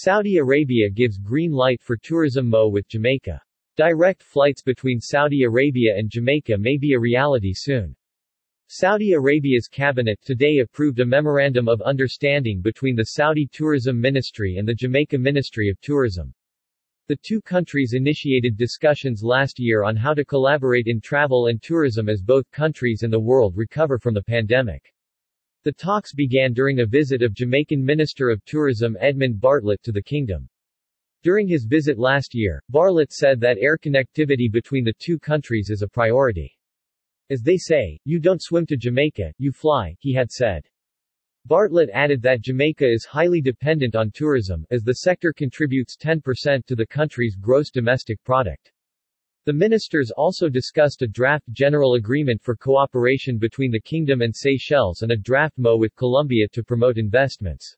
Saudi Arabia gives green light for tourism MO with Jamaica. Direct flights between Saudi Arabia and Jamaica may be a reality soon. Saudi Arabia's cabinet today approved a Memorandum of Understanding between the Saudi Tourism Ministry and the Jamaica Ministry of Tourism. The two countries initiated discussions last year on how to collaborate in travel and tourism as both countries and the world recover from the pandemic. The talks began during a visit of Jamaican Minister of Tourism Edmund Bartlett to the kingdom. During his visit last year, Bartlett said that air connectivity between the two countries is a priority. As they say, you don't swim to Jamaica, you fly, he had said. Bartlett added that Jamaica is highly dependent on tourism, as the sector contributes 10% to the country's gross domestic product. The ministers also discussed a draft general agreement for cooperation between the kingdom and Seychelles and a draft MO with Colombia to promote investments.